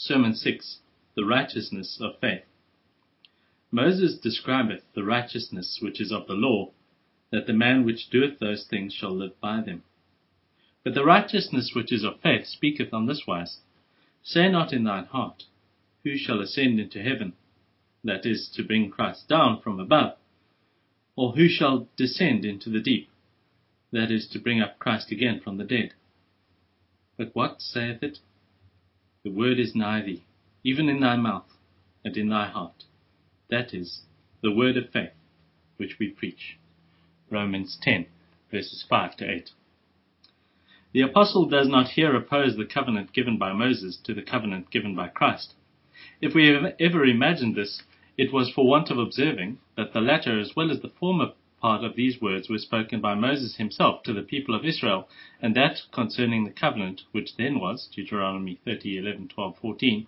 Sermon 6 The Righteousness of Faith. Moses describeth the righteousness which is of the law, that the man which doeth those things shall live by them. But the righteousness which is of faith speaketh on this wise Say not in thine heart, Who shall ascend into heaven? That is, to bring Christ down from above. Or who shall descend into the deep? That is, to bring up Christ again from the dead. But what saith it? The word is nigh thee, even in thy mouth and in thy heart. That is, the word of faith which we preach. Romans 10, verses 5 to 8. The apostle does not here oppose the covenant given by Moses to the covenant given by Christ. If we have ever imagined this, it was for want of observing that the latter as well as the former part of these words were spoken by Moses himself to the people of Israel, and that concerning the covenant which then was, Deuteronomy 30, 11, 12, 14.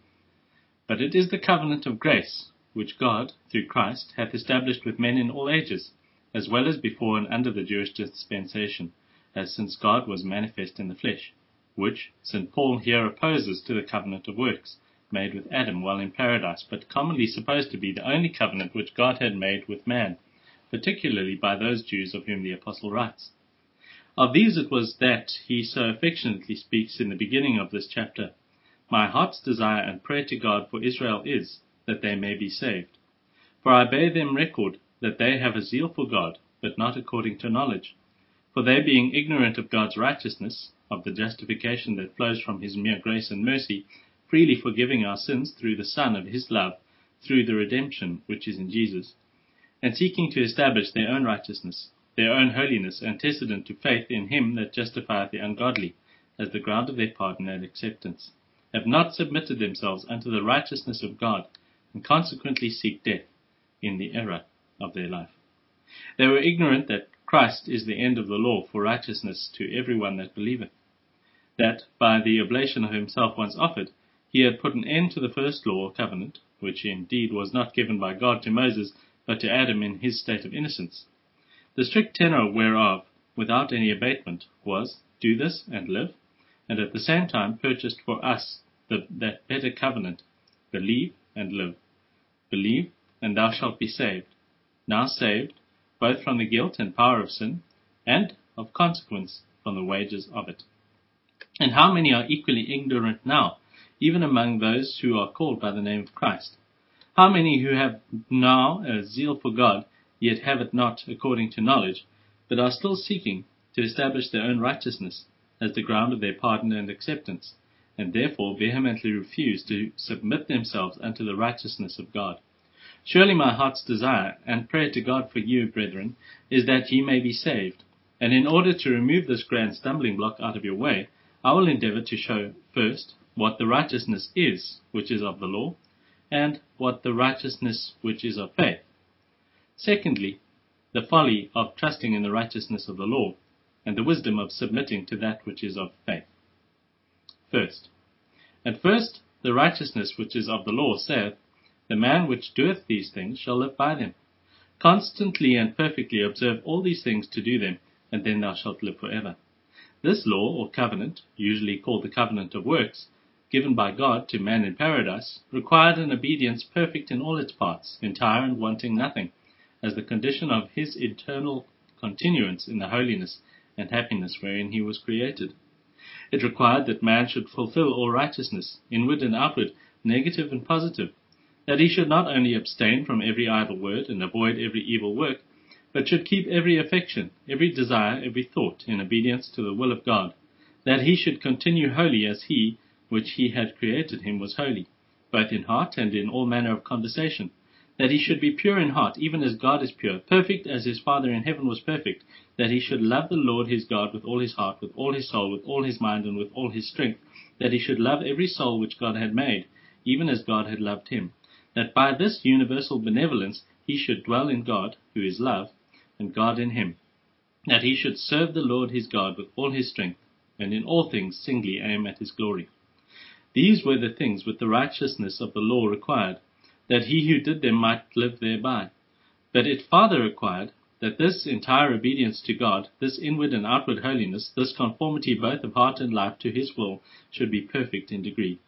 But it is the covenant of grace, which God, through Christ, hath established with men in all ages, as well as before and under the Jewish dispensation, as since God was manifest in the flesh, which St. Paul here opposes to the covenant of works, made with Adam while in paradise, but commonly supposed to be the only covenant which God had made with man particularly by those Jews of whom the Apostle writes. Of these it was that he so affectionately speaks in the beginning of this chapter. My heart's desire and prayer to God for Israel is, that they may be saved. For I bear them record that they have a zeal for God, but not according to knowledge. For they being ignorant of God's righteousness, of the justification that flows from his mere grace and mercy, freely forgiving our sins through the Son of his love, through the redemption which is in Jesus, and seeking to establish their own righteousness, their own holiness, antecedent to faith in him that justifieth the ungodly, as the ground of their pardon and acceptance, have not submitted themselves unto the righteousness of God, and consequently seek death in the error of their life. They were ignorant that Christ is the end of the law for righteousness to every one that believeth, that by the oblation of himself once offered, he had put an end to the first law or covenant, which indeed was not given by God to Moses, but to Adam in his state of innocence. The strict tenor whereof, without any abatement, was, Do this and live, and at the same time purchased for us that better covenant, Believe and live. Believe, and thou shalt be saved. Now saved, both from the guilt and power of sin, and, of consequence, from the wages of it. And how many are equally ignorant now, even among those who are called by the name of Christ? How many who have now a zeal for God, yet have it not according to knowledge, but are still seeking to establish their own righteousness as the ground of their pardon and acceptance, and therefore vehemently refuse to submit themselves unto the righteousness of God. Surely my heart's desire and prayer to God for you, brethren, is that ye may be saved. And in order to remove this grand stumbling block out of your way, I will endeavor to show first what the righteousness is which is of the law, and what the righteousness which is of faith. Secondly, the folly of trusting in the righteousness of the law, and the wisdom of submitting to that which is of faith. First, at first, the righteousness which is of the law saith, The man which doeth these things shall live by them. Constantly and perfectly observe all these things to do them, and then thou shalt live for ever. This law or covenant, usually called the covenant of works, given by God to man in paradise, required an obedience perfect in all its parts, entire and wanting nothing, as the condition of his eternal continuance in the holiness and happiness wherein he was created. It required that man should fulfill all righteousness, inward and outward, negative and positive, that he should not only abstain from every idle word and avoid every evil work, but should keep every affection, every desire, every thought in obedience to the will of God, that he should continue holy as he, which he had created him was holy, both in heart and in all manner of conversation, that he should be pure in heart, even as God is pure, perfect as his Father in heaven was perfect, that he should love the Lord his God with all his heart, with all his soul, with all his mind, and with all his strength, that he should love every soul which God had made, even as God had loved him, that by this universal benevolence he should dwell in God, who is love, and God in him, that he should serve the Lord his God with all his strength, and in all things singly aim at his glory. These were the things which the righteousness of the law required, that he who did them might live thereby. But it farther required that this entire obedience to God, this inward and outward holiness, this conformity both of heart and life to his will, should be perfect in degree.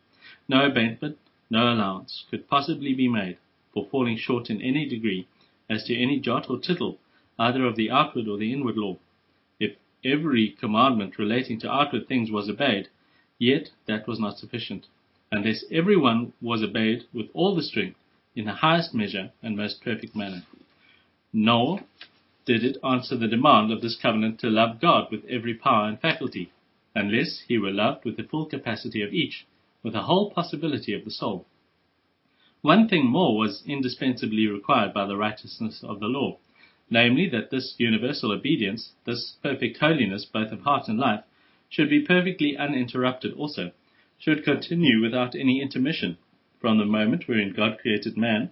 No abatement, no allowance could possibly be made for falling short in any degree as to any jot or tittle either of the outward or the inward law. If every commandment relating to outward things was obeyed, yet that was not sufficient, unless every one was obeyed with all the strength, in the highest measure and most perfect manner. Nor did it answer the demand of this covenant to love God with every power and faculty, unless he were loved with the full capacity of each, with the whole possibility of the soul. One thing more was indispensably required by the righteousness of the law, namely that this universal obedience, this perfect holiness both of heart and life, should be perfectly uninterrupted also, should continue without any intermission, from the moment wherein God created man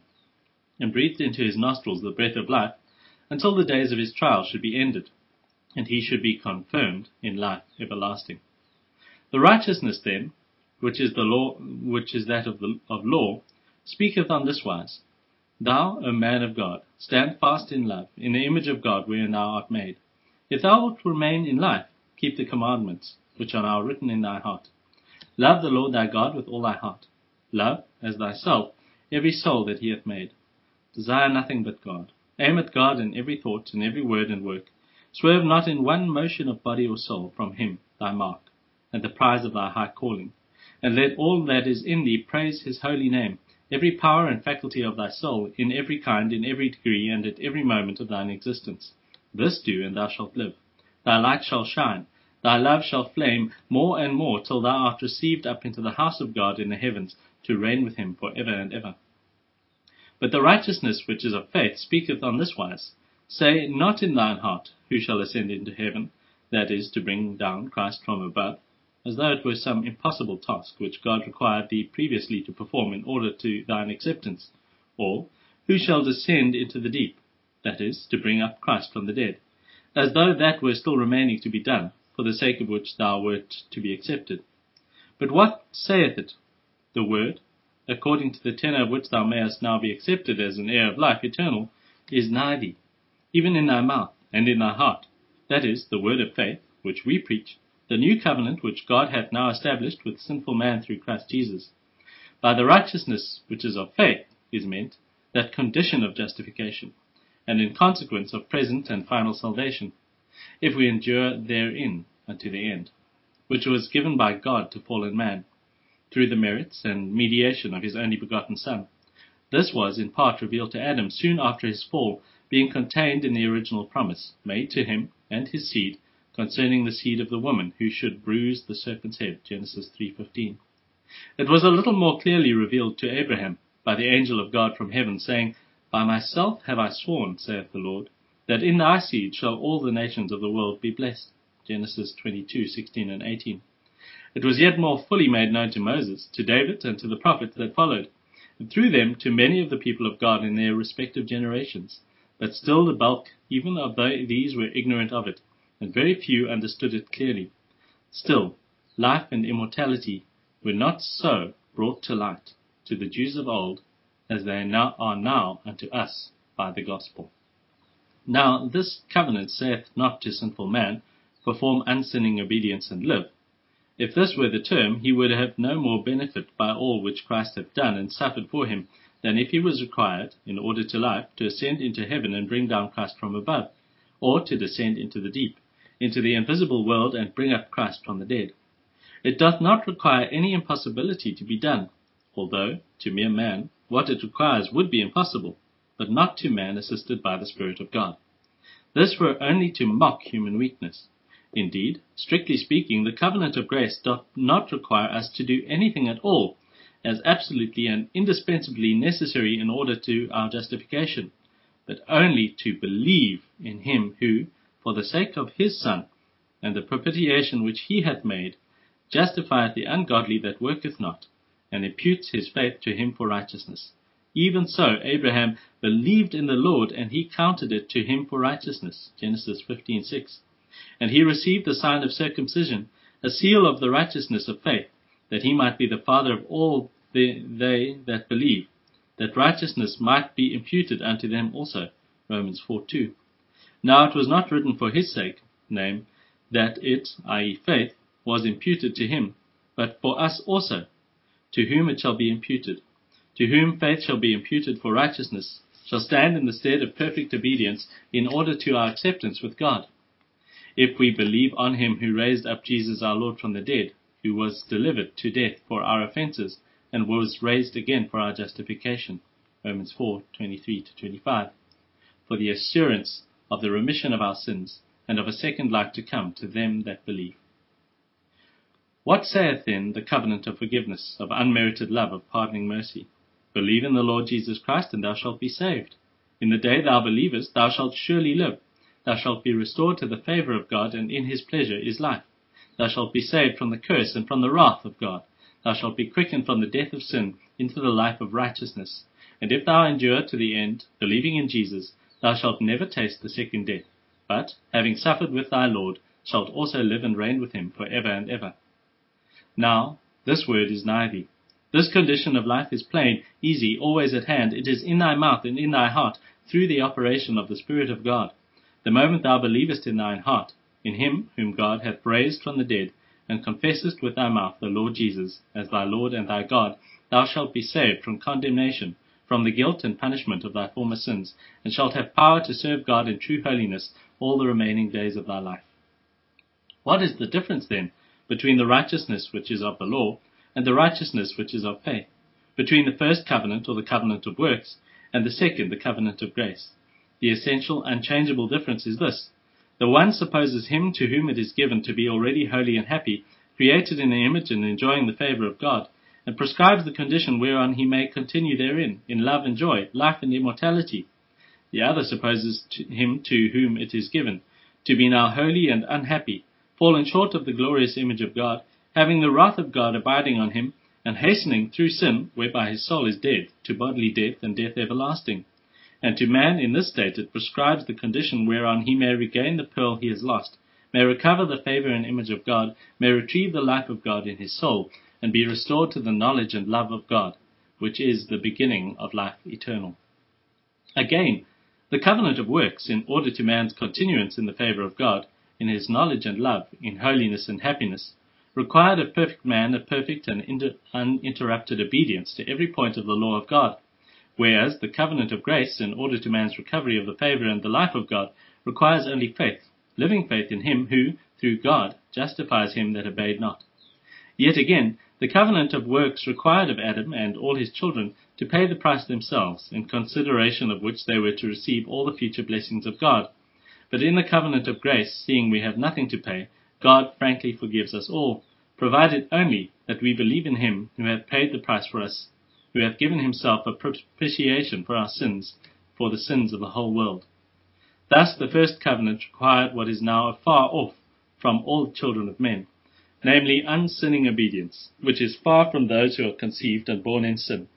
and breathed into his nostrils the breath of life, until the days of his trial should be ended, and he should be confirmed in life everlasting. The righteousness then, which is the law, which is that of the of law, speaketh on this wise: Thou, O man of God, stand fast in love, in the image of God wherein thou art made. If thou wilt remain in life, keep the commandments, which are now written in thy heart. Love the Lord thy God with all thy heart. Love, as thyself, every soul that he hath made. Desire nothing but God. Aim at God in every thought, in every word and work. Swerve not in one motion of body or soul from him, thy mark, and the prize of thy high calling. And let all that is in thee praise his holy name, every power and faculty of thy soul, in every kind, in every degree, and at every moment of thine existence. This do, and thou shalt live. Thy light shall shine, thy love shall flame more and more till thou art received up into the house of God in the heavens, to reign with him for ever and ever. But the righteousness which is of faith speaketh on this wise, Say not in thine heart, Who shall ascend into heaven? That is, to bring down Christ from above, as though it were some impossible task which God required thee previously to perform in order to thine acceptance. Or, Who shall descend into the deep? That is, to bring up Christ from the dead, as though that were still remaining to be done, for the sake of which thou wert to be accepted. But what saith it? The word, according to the tenor of which thou mayest now be accepted as an heir of life eternal, is nigh thee, even in thy mouth and in thy heart. That is, the word of faith, which we preach, the new covenant which God hath now established with sinful man through Christ Jesus. By the righteousness which is of faith is meant that condition of justification, and in consequence of present and final salvation, if we endure therein unto the end, which was given by God to fallen man through the merits and mediation of his only begotten Son. This was in part revealed to Adam soon after his fall, being contained in the original promise made to him and his seed concerning the seed of the woman who should bruise the serpent's head. Genesis 3:15. It was a little more clearly revealed to Abraham by the angel of God from heaven, saying, By myself have I sworn, saith the Lord, that in thy seed shall all the nations of the world be blessed. Genesis 22:16 and 18. It was yet more fully made known to Moses, to David, and to the prophets that followed, and through them to many of the people of God in their respective generations. But still the bulk even of these were ignorant of it, and very few understood it clearly. Still, life and immortality were not so brought to light to the Jews of old as they now are now unto us by the gospel. Now this covenant saith not to sinful man, Perform unsinning obedience and live. If this were the term, he would have no more benefit by all which Christ hath done and suffered for him, than if he was required, in order to life, to ascend into heaven and bring down Christ from above, or to descend into the deep, into the invisible world and bring up Christ from the dead. It doth not require any impossibility to be done, although, to mere man, what it requires would be impossible, but not to man assisted by the Spirit of God. This were only to mock human weakness. Indeed, strictly speaking, the covenant of grace doth not require us to do anything at all as absolutely and indispensably necessary in order to our justification, but only to believe in him who, for the sake of his Son, and the propitiation which he hath made, justifieth the ungodly that worketh not, and imputes his faith to him for righteousness. Even so, Abraham believed in the Lord, and he counted it to him for righteousness. Genesis 15:6. And he received the sign of circumcision, a seal of the righteousness of faith, that he might be the father of all the, they that believe, that righteousness might be imputed unto them also. Romans 4:2. Now it was not written for his sake, name, that it, i.e., faith, was imputed to him, but for us also, to whom it shall be imputed. To whom faith shall be imputed for righteousness shall stand in the stead of perfect obedience in order to our acceptance with God. If we believe on him who raised up Jesus our Lord from the dead, who was delivered to death for our offenses, and was raised again for our justification. Romans 4:23 25. For the assurance of the remission of our sins, and of a second life to come to them that believe. What saith then the covenant of forgiveness, of unmerited love, of pardoning mercy? Believe in the Lord Jesus Christ, and thou shalt be saved. In the day thou believest, thou shalt surely live. Thou shalt be restored to the favor of God, and in his pleasure is life. Thou shalt be saved from the curse and from the wrath of God. Thou shalt be quickened from the death of sin into the life of righteousness. And if thou endure to the end, believing in Jesus, thou shalt never taste the second death, but, having suffered with thy Lord, shalt also live and reign with him for ever and ever. Now, this word is nigh thee. This condition of life is plain, easy, always at hand. It is in thy mouth and in thy heart, through the operation of the Spirit of God. The moment thou believest in thine heart, in him whom God hath raised from the dead, and confessest with thy mouth the Lord Jesus as thy Lord and thy God, thou shalt be saved from condemnation, from the guilt and punishment of thy former sins, and shalt have power to serve God in true holiness all the remaining days of thy life. What is the difference then between the righteousness which is of the law and the righteousness which is of faith? Between the first covenant or the covenant of works and the second, the covenant of grace? The essential, unchangeable difference is this the one supposes him to whom it is given to be already holy and happy, created in the image and enjoying the favor of God, and prescribes the condition whereon he may continue therein, in love and joy, life and immortality. The other supposes to him to whom it is given to be now holy and unhappy, fallen short of the glorious image of God, having the wrath of God abiding on him, and hastening through sin, whereby his soul is dead, to bodily death and death everlasting. And to man in this state it prescribes the condition whereon he may regain the pearl he has lost, may recover the favor and image of God, may retrieve the life of God in his soul, and be restored to the knowledge and love of God, which is the beginning of life eternal. Again, the covenant of works, in order to man's continuance in the favor of God, in his knowledge and love, in holiness and happiness, required of perfect man a perfect and uninterrupted obedience to every point of the law of God whereas the covenant of grace, in order to man's recovery of the favor and the life of God, requires only faith, living faith in him who, through God, justifies him that obeyed not. Yet again, the covenant of works required of Adam and all his children to pay the price themselves, in consideration of which they were to receive all the future blessings of God. But in the covenant of grace, seeing we have nothing to pay, God frankly forgives us all, provided only that we believe in him who hath paid the price for us who hath given himself a propitiation for our sins, for the sins of the whole world. Thus the first covenant required what is now afar off from all children of men, namely unsinning obedience, which is far from those who are conceived and born in sin.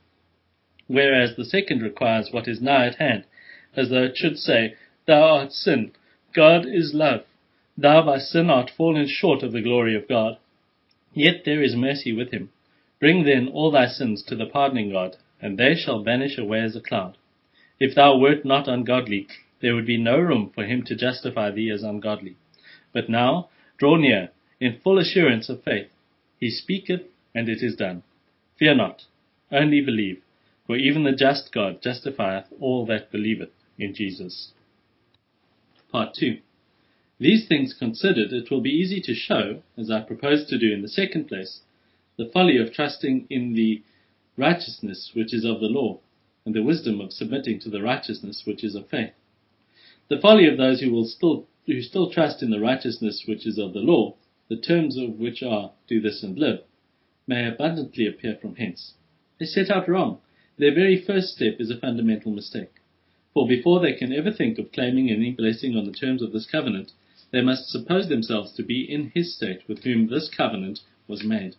Whereas the second requires what is nigh at hand, as though it should say, Thou art sin, God is love. Thou by sin art fallen short of the glory of God. Yet there is mercy with him. Bring then all thy sins to the pardoning God, and they shall vanish away as a cloud. If thou wert not ungodly, there would be no room for him to justify thee as ungodly. But now, draw near, in full assurance of faith. He speaketh, and it is done. Fear not, only believe, for even the just God justifieth all that believeth in Jesus. Part 2. These things considered, it will be easy to show, as I propose to do in the second place, the folly of trusting in the righteousness which is of the law, and the wisdom of submitting to the righteousness which is of faith. The folly of those who will still who still trust in the righteousness which is of the law, the terms of which are do this and live, may abundantly appear from hence. They set out wrong. Their very first step is a fundamental mistake. For before they can ever think of claiming any blessing on the terms of this covenant, they must suppose themselves to be in his state with whom this covenant was made.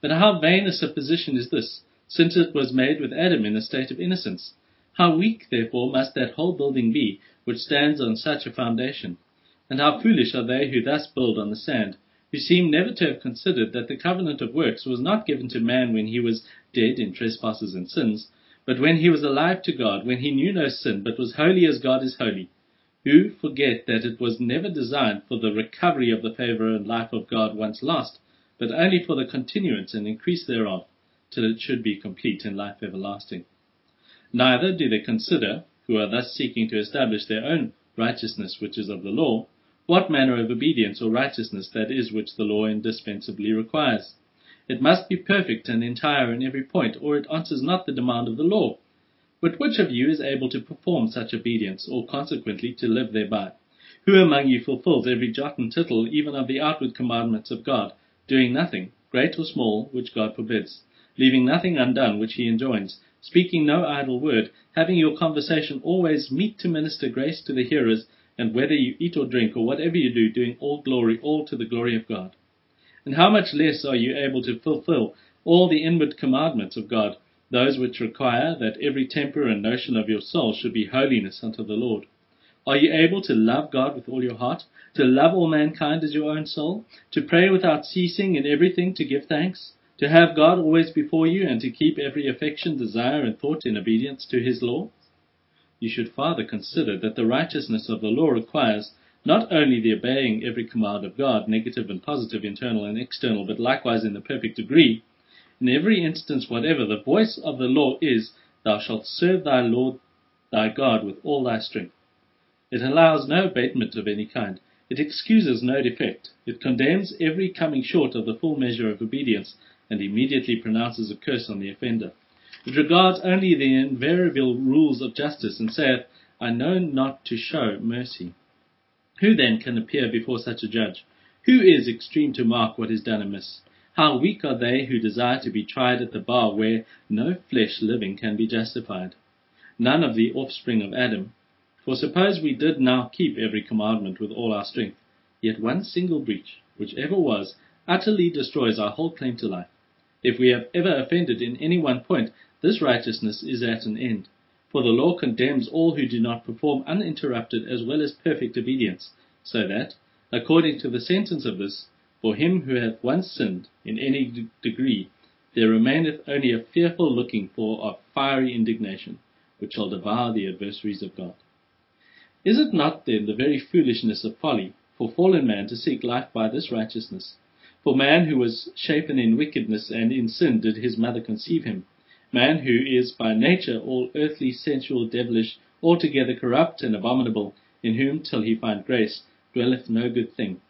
But how vain a supposition is this, since it was made with Adam in a state of innocence? How weak, therefore, must that whole building be which stands on such a foundation? And how foolish are they who thus build on the sand, who seem never to have considered that the covenant of works was not given to man when he was dead in trespasses and sins, but when he was alive to God, when he knew no sin, but was holy as God is holy, who forget that it was never designed for the recovery of the favor and life of God once lost, but only for the continuance and increase thereof, till it should be complete in life everlasting. Neither do they consider, who are thus seeking to establish their own righteousness which is of the law, what manner of obedience or righteousness that is which the law indispensably requires. It must be perfect and entire in every point, or it answers not the demand of the law. But which of you is able to perform such obedience, or consequently to live thereby? Who among you fulfills every jot and tittle even of the outward commandments of God, doing nothing, great or small, which God forbids, leaving nothing undone which he enjoins, speaking no idle word, having your conversation always meet to minister grace to the hearers, and whether you eat or drink, or whatever you do, doing all glory, all to the glory of God? And how much less are you able to fulfill all the inward commandments of God, those which require that every temper and notion of your soul should be holiness unto the Lord? Are you able to love God with all your heart, to love all mankind as your own soul, to pray without ceasing in everything to give thanks, to have God always before you, and to keep every affection, desire, and thought in obedience to His law? You should farther consider that the righteousness of the law requires not only the obeying every command of God, negative and positive, internal and external, but likewise in the perfect degree. In every instance whatever, the voice of the law is, Thou shalt serve thy Lord thy God with all thy strength. It allows no abatement of any kind. It excuses no defect. It condemns every coming short of the full measure of obedience, and immediately pronounces a curse on the offender. It regards only the invariable rules of justice, and saith, I know not to show mercy. Who then can appear before such a judge? Who is extreme to mark what is done amiss? How weak are they who desire to be tried at the bar where no flesh living can be justified? None of the offspring of Adam. For suppose we did now keep every commandment with all our strength, yet one single breach, which ever was, utterly destroys our whole claim to life. If we have ever offended in any one point, this righteousness is at an end. For the law condemns all who do not perform uninterrupted as well as perfect obedience, so that, according to the sentence of this, for him who hath once sinned in any degree, there remaineth only a fearful looking for of fiery indignation, which shall devour the adversaries of God. Is it not then the very foolishness of folly for fallen man to seek life by this righteousness? For man who was shapen in wickedness and in sin did his mother conceive him man who is by nature all earthly, sensual, devilish, altogether corrupt and abominable, in whom, till he find grace, dwelleth no good thing.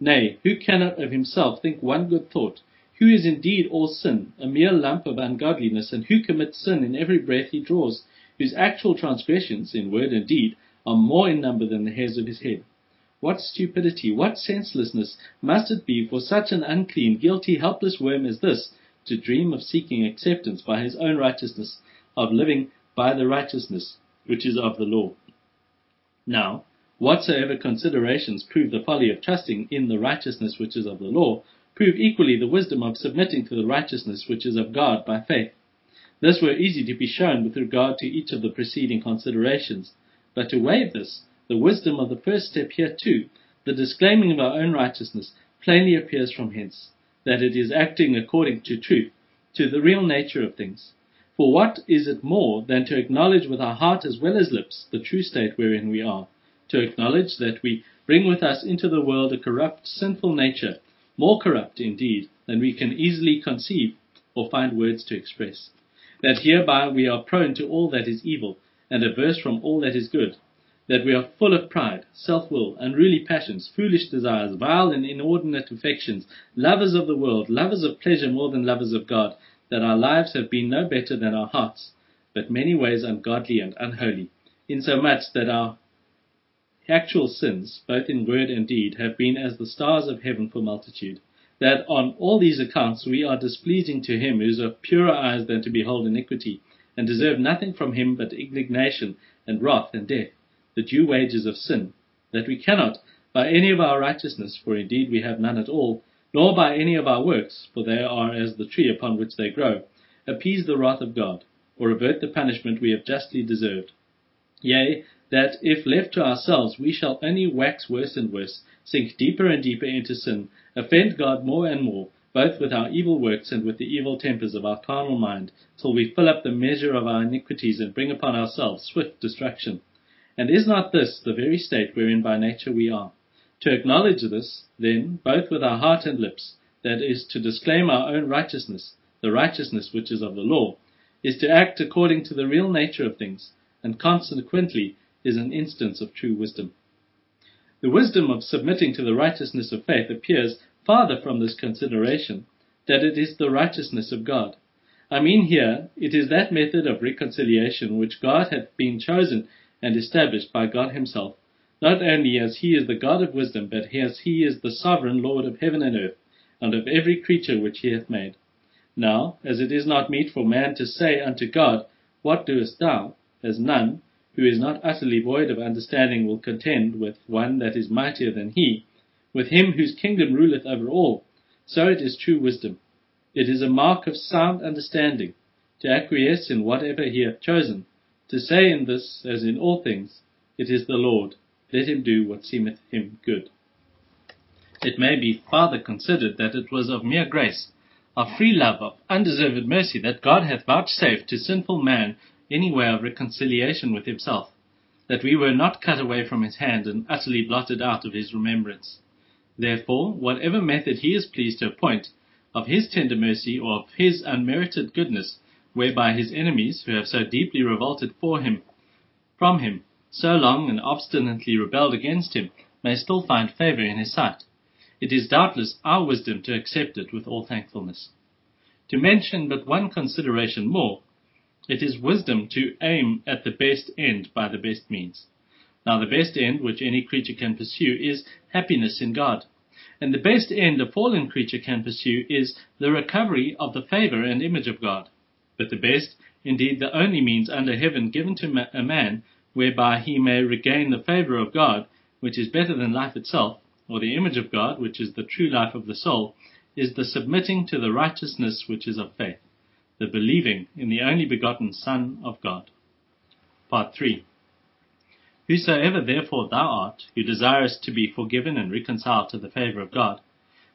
Nay, who cannot of himself think one good thought, who is indeed all sin, a mere lump of ungodliness, and who commits sin in every breath he draws, whose actual transgressions, in word and deed, are more in number than the hairs of his head. What stupidity, what senselessness must it be for such an unclean, guilty, helpless worm as this to dream of seeking acceptance by his own righteousness, of living by the righteousness which is of the law. Now, whatsoever considerations prove the folly of trusting in the righteousness which is of the law, prove equally the wisdom of submitting to the righteousness which is of God by faith. This were easy to be shown with regard to each of the preceding considerations, but to waive this, the wisdom of the first step here too, the disclaiming of our own righteousness, plainly appears from hence that it is acting according to truth, to the real nature of things. For what is it more than to acknowledge with our heart as well as lips the true state wherein we are? To acknowledge that we bring with us into the world a corrupt, sinful nature, more corrupt, indeed, than we can easily conceive or find words to express. That hereby we are prone to all that is evil, and averse from all that is good, that we are full of pride, self-will, unruly passions, foolish desires, vile and inordinate affections, lovers of the world, lovers of pleasure more than lovers of God, that our lives have been no better than our hearts, but many ways ungodly and unholy, insomuch that our actual sins, both in word and deed, have been as the stars of heaven for multitude, that on all these accounts we are displeasing to him who is of purer eyes than to behold iniquity, and deserve nothing from him but indignation and wrath and death the due wages of sin, that we cannot, by any of our righteousness, for indeed we have none at all, nor by any of our works, for they are as the tree upon which they grow, appease the wrath of God, or avert the punishment we have justly deserved. Yea, that if left to ourselves we shall only wax worse and worse, sink deeper and deeper into sin, offend God more and more, both with our evil works and with the evil tempers of our carnal mind, till we fill up the measure of our iniquities and bring upon ourselves swift destruction. And is not this the very state wherein by nature we are? To acknowledge this, then, both with our heart and lips, that is, to disclaim our own righteousness, the righteousness which is of the law, is to act according to the real nature of things, and consequently is an instance of true wisdom. The wisdom of submitting to the righteousness of faith appears farther from this consideration that it is the righteousness of God. I mean here, it is that method of reconciliation which God hath been chosen and established by God Himself, not only as He is the God of wisdom, but as He is the sovereign Lord of heaven and earth, and of every creature which He hath made. Now, as it is not meet for man to say unto God, What doest thou? as none, who is not utterly void of understanding, will contend with one that is mightier than he, with him whose kingdom ruleth over all, so it is true wisdom. It is a mark of sound understanding, to acquiesce in whatever he hath chosen, to say in this as in all things, It is the Lord, let him do what seemeth him good. It may be farther considered that it was of mere grace, of free love, of undeserved mercy, that God hath vouchsafed to sinful man any way of reconciliation with himself, that we were not cut away from his hand and utterly blotted out of his remembrance. Therefore, whatever method he is pleased to appoint, of his tender mercy or of his unmerited goodness, whereby his enemies, who have so deeply revolted for him, from him, so long and obstinately rebelled against him, may still find favor in his sight. It is doubtless our wisdom to accept it with all thankfulness. To mention but one consideration more, it is wisdom to aim at the best end by the best means. Now the best end which any creature can pursue is happiness in God. And the best end a fallen creature can pursue is the recovery of the favor and image of God. But the best, indeed the only means under heaven given to a man whereby he may regain the favor of God, which is better than life itself, or the image of God, which is the true life of the soul, is the submitting to the righteousness which is of faith the believing in the only begotten Son of God. Part 3 Whosoever therefore thou art, who desirest to be forgiven and reconciled to the favor of God,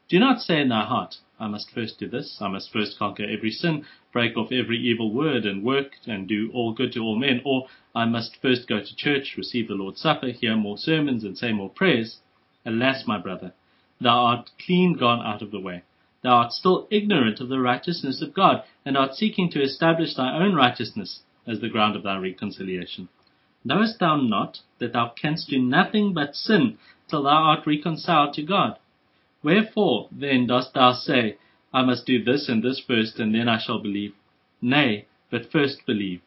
do not say in thy heart, I must first do this, I must first conquer every sin, break off every evil word, and work and do all good to all men, or I must first go to church, receive the Lord's Supper, hear more sermons, and say more prayers. Alas, my brother, thou art clean gone out of the way. Thou art still ignorant of the righteousness of God, and art seeking to establish thy own righteousness as the ground of thy reconciliation. Knowest thou not that thou canst do nothing but sin till thou art reconciled to God? Wherefore then dost thou say, I must do this and this first, and then I shall believe? Nay, but first believe.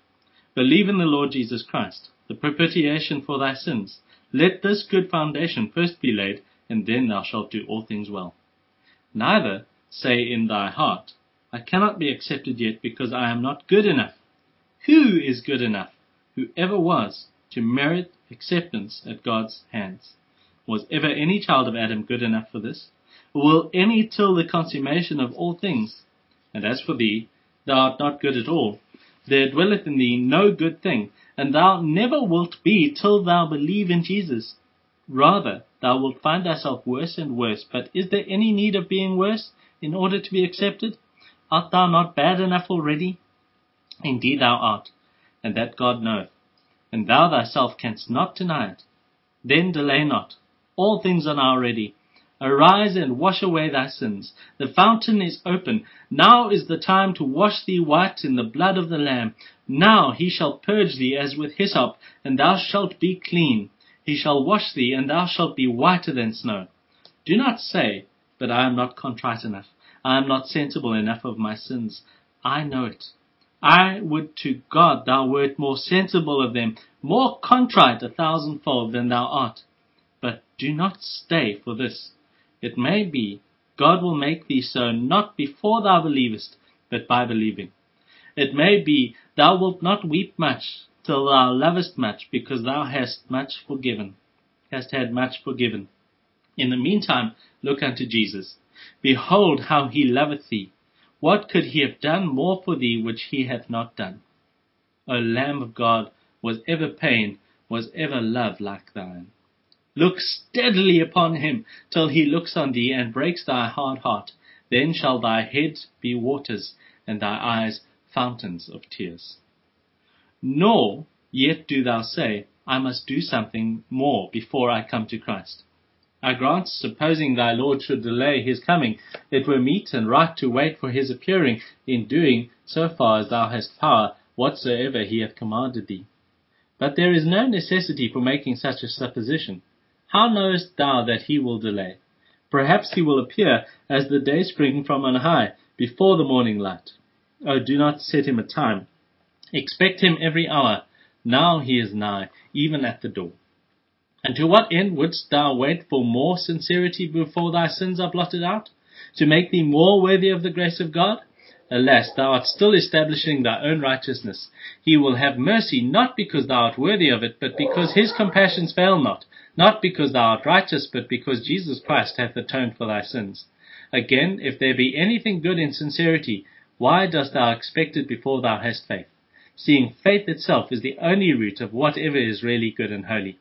Believe in the Lord Jesus Christ, the propitiation for thy sins. Let this good foundation first be laid, and then thou shalt do all things well. Neither say in thy heart, I cannot be accepted yet because I am not good enough. Who is good enough? Who ever was to merit acceptance at God's hands? Was ever any child of Adam good enough for this? Will any till the consummation of all things? And as for thee, thou art not good at all. There dwelleth in thee no good thing, and thou never wilt be till thou believe in Jesus. Rather, thou wilt find thyself worse and worse. But is there any need of being worse? in order to be accepted? Art thou not bad enough already? Indeed thou art, and that God knoweth, and thou thyself canst not deny it. Then delay not. All things are now ready. Arise and wash away thy sins. The fountain is open. Now is the time to wash thee white in the blood of the Lamb. Now he shall purge thee as with hyssop, and thou shalt be clean. He shall wash thee, and thou shalt be whiter than snow. Do not say, but I am not contrite enough. I am not sensible enough of my sins. I know it. I would to God thou wert more sensible of them, more contrite a thousandfold than thou art. But do not stay for this. It may be God will make thee so not before thou believest, but by believing. It may be thou wilt not weep much till thou lovest much, because thou hast much forgiven, hast had much forgiven. In the meantime, look unto Jesus. Behold how he loveth thee. What could he have done more for thee which he hath not done? O Lamb of God, was ever pain, was ever love like thine? Look steadily upon him till he looks on thee and breaks thy hard heart. Then shall thy head be waters, and thy eyes fountains of tears. Nor yet do thou say, I must do something more before I come to Christ. I grant, supposing thy Lord should delay his coming, it were meet and right to wait for his appearing, in doing, so far as thou hast power, whatsoever he hath commanded thee. But there is no necessity for making such a supposition. How knowest thou that he will delay? Perhaps he will appear as the day spring from on high, before the morning light. Oh, do not set him a time. Expect him every hour. Now he is nigh, even at the door. And to what end wouldst thou wait for more sincerity before thy sins are blotted out? To make thee more worthy of the grace of God? Alas, thou art still establishing thy own righteousness. He will have mercy not because thou art worthy of it, but because his compassions fail not, not because thou art righteous, but because Jesus Christ hath atoned for thy sins. Again, if there be anything good in sincerity, why dost thou expect it before thou hast faith? Seeing faith itself is the only root of whatever is really good and holy.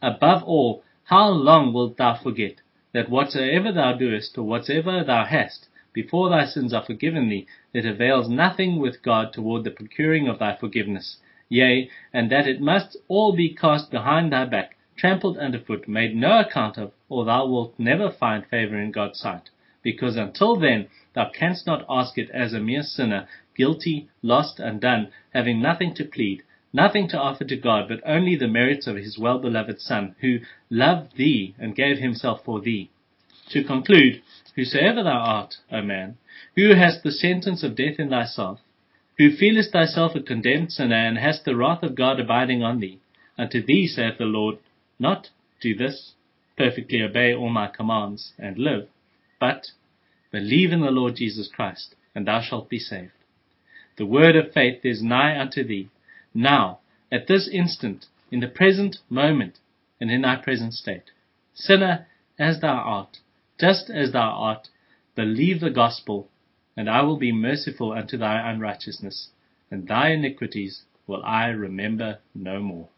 Above all, how long wilt thou forget that whatsoever thou doest, or whatsoever thou hast, before thy sins are forgiven thee, it avails nothing with God toward the procuring of thy forgiveness, yea, and that it must all be cast behind thy back, trampled underfoot, made no account of, or thou wilt never find favor in God's sight, because until then thou canst not ask it as a mere sinner, guilty, lost, undone, having nothing to plead, nothing to offer to God but only the merits of his well-beloved Son, who loved thee and gave himself for thee. To conclude, whosoever thou art, O man, who hast the sentence of death in thyself, who feelest thyself a condemned sinner, and hast the wrath of God abiding on thee, unto thee saith the Lord, not do this, perfectly obey all my commands, and live, but believe in the Lord Jesus Christ, and thou shalt be saved. The word of faith is nigh unto thee, now, at this instant, in the present moment, and in thy present state. Sinner as thou art, just as thou art, believe the gospel, and I will be merciful unto thy unrighteousness, and thy iniquities will I remember no more.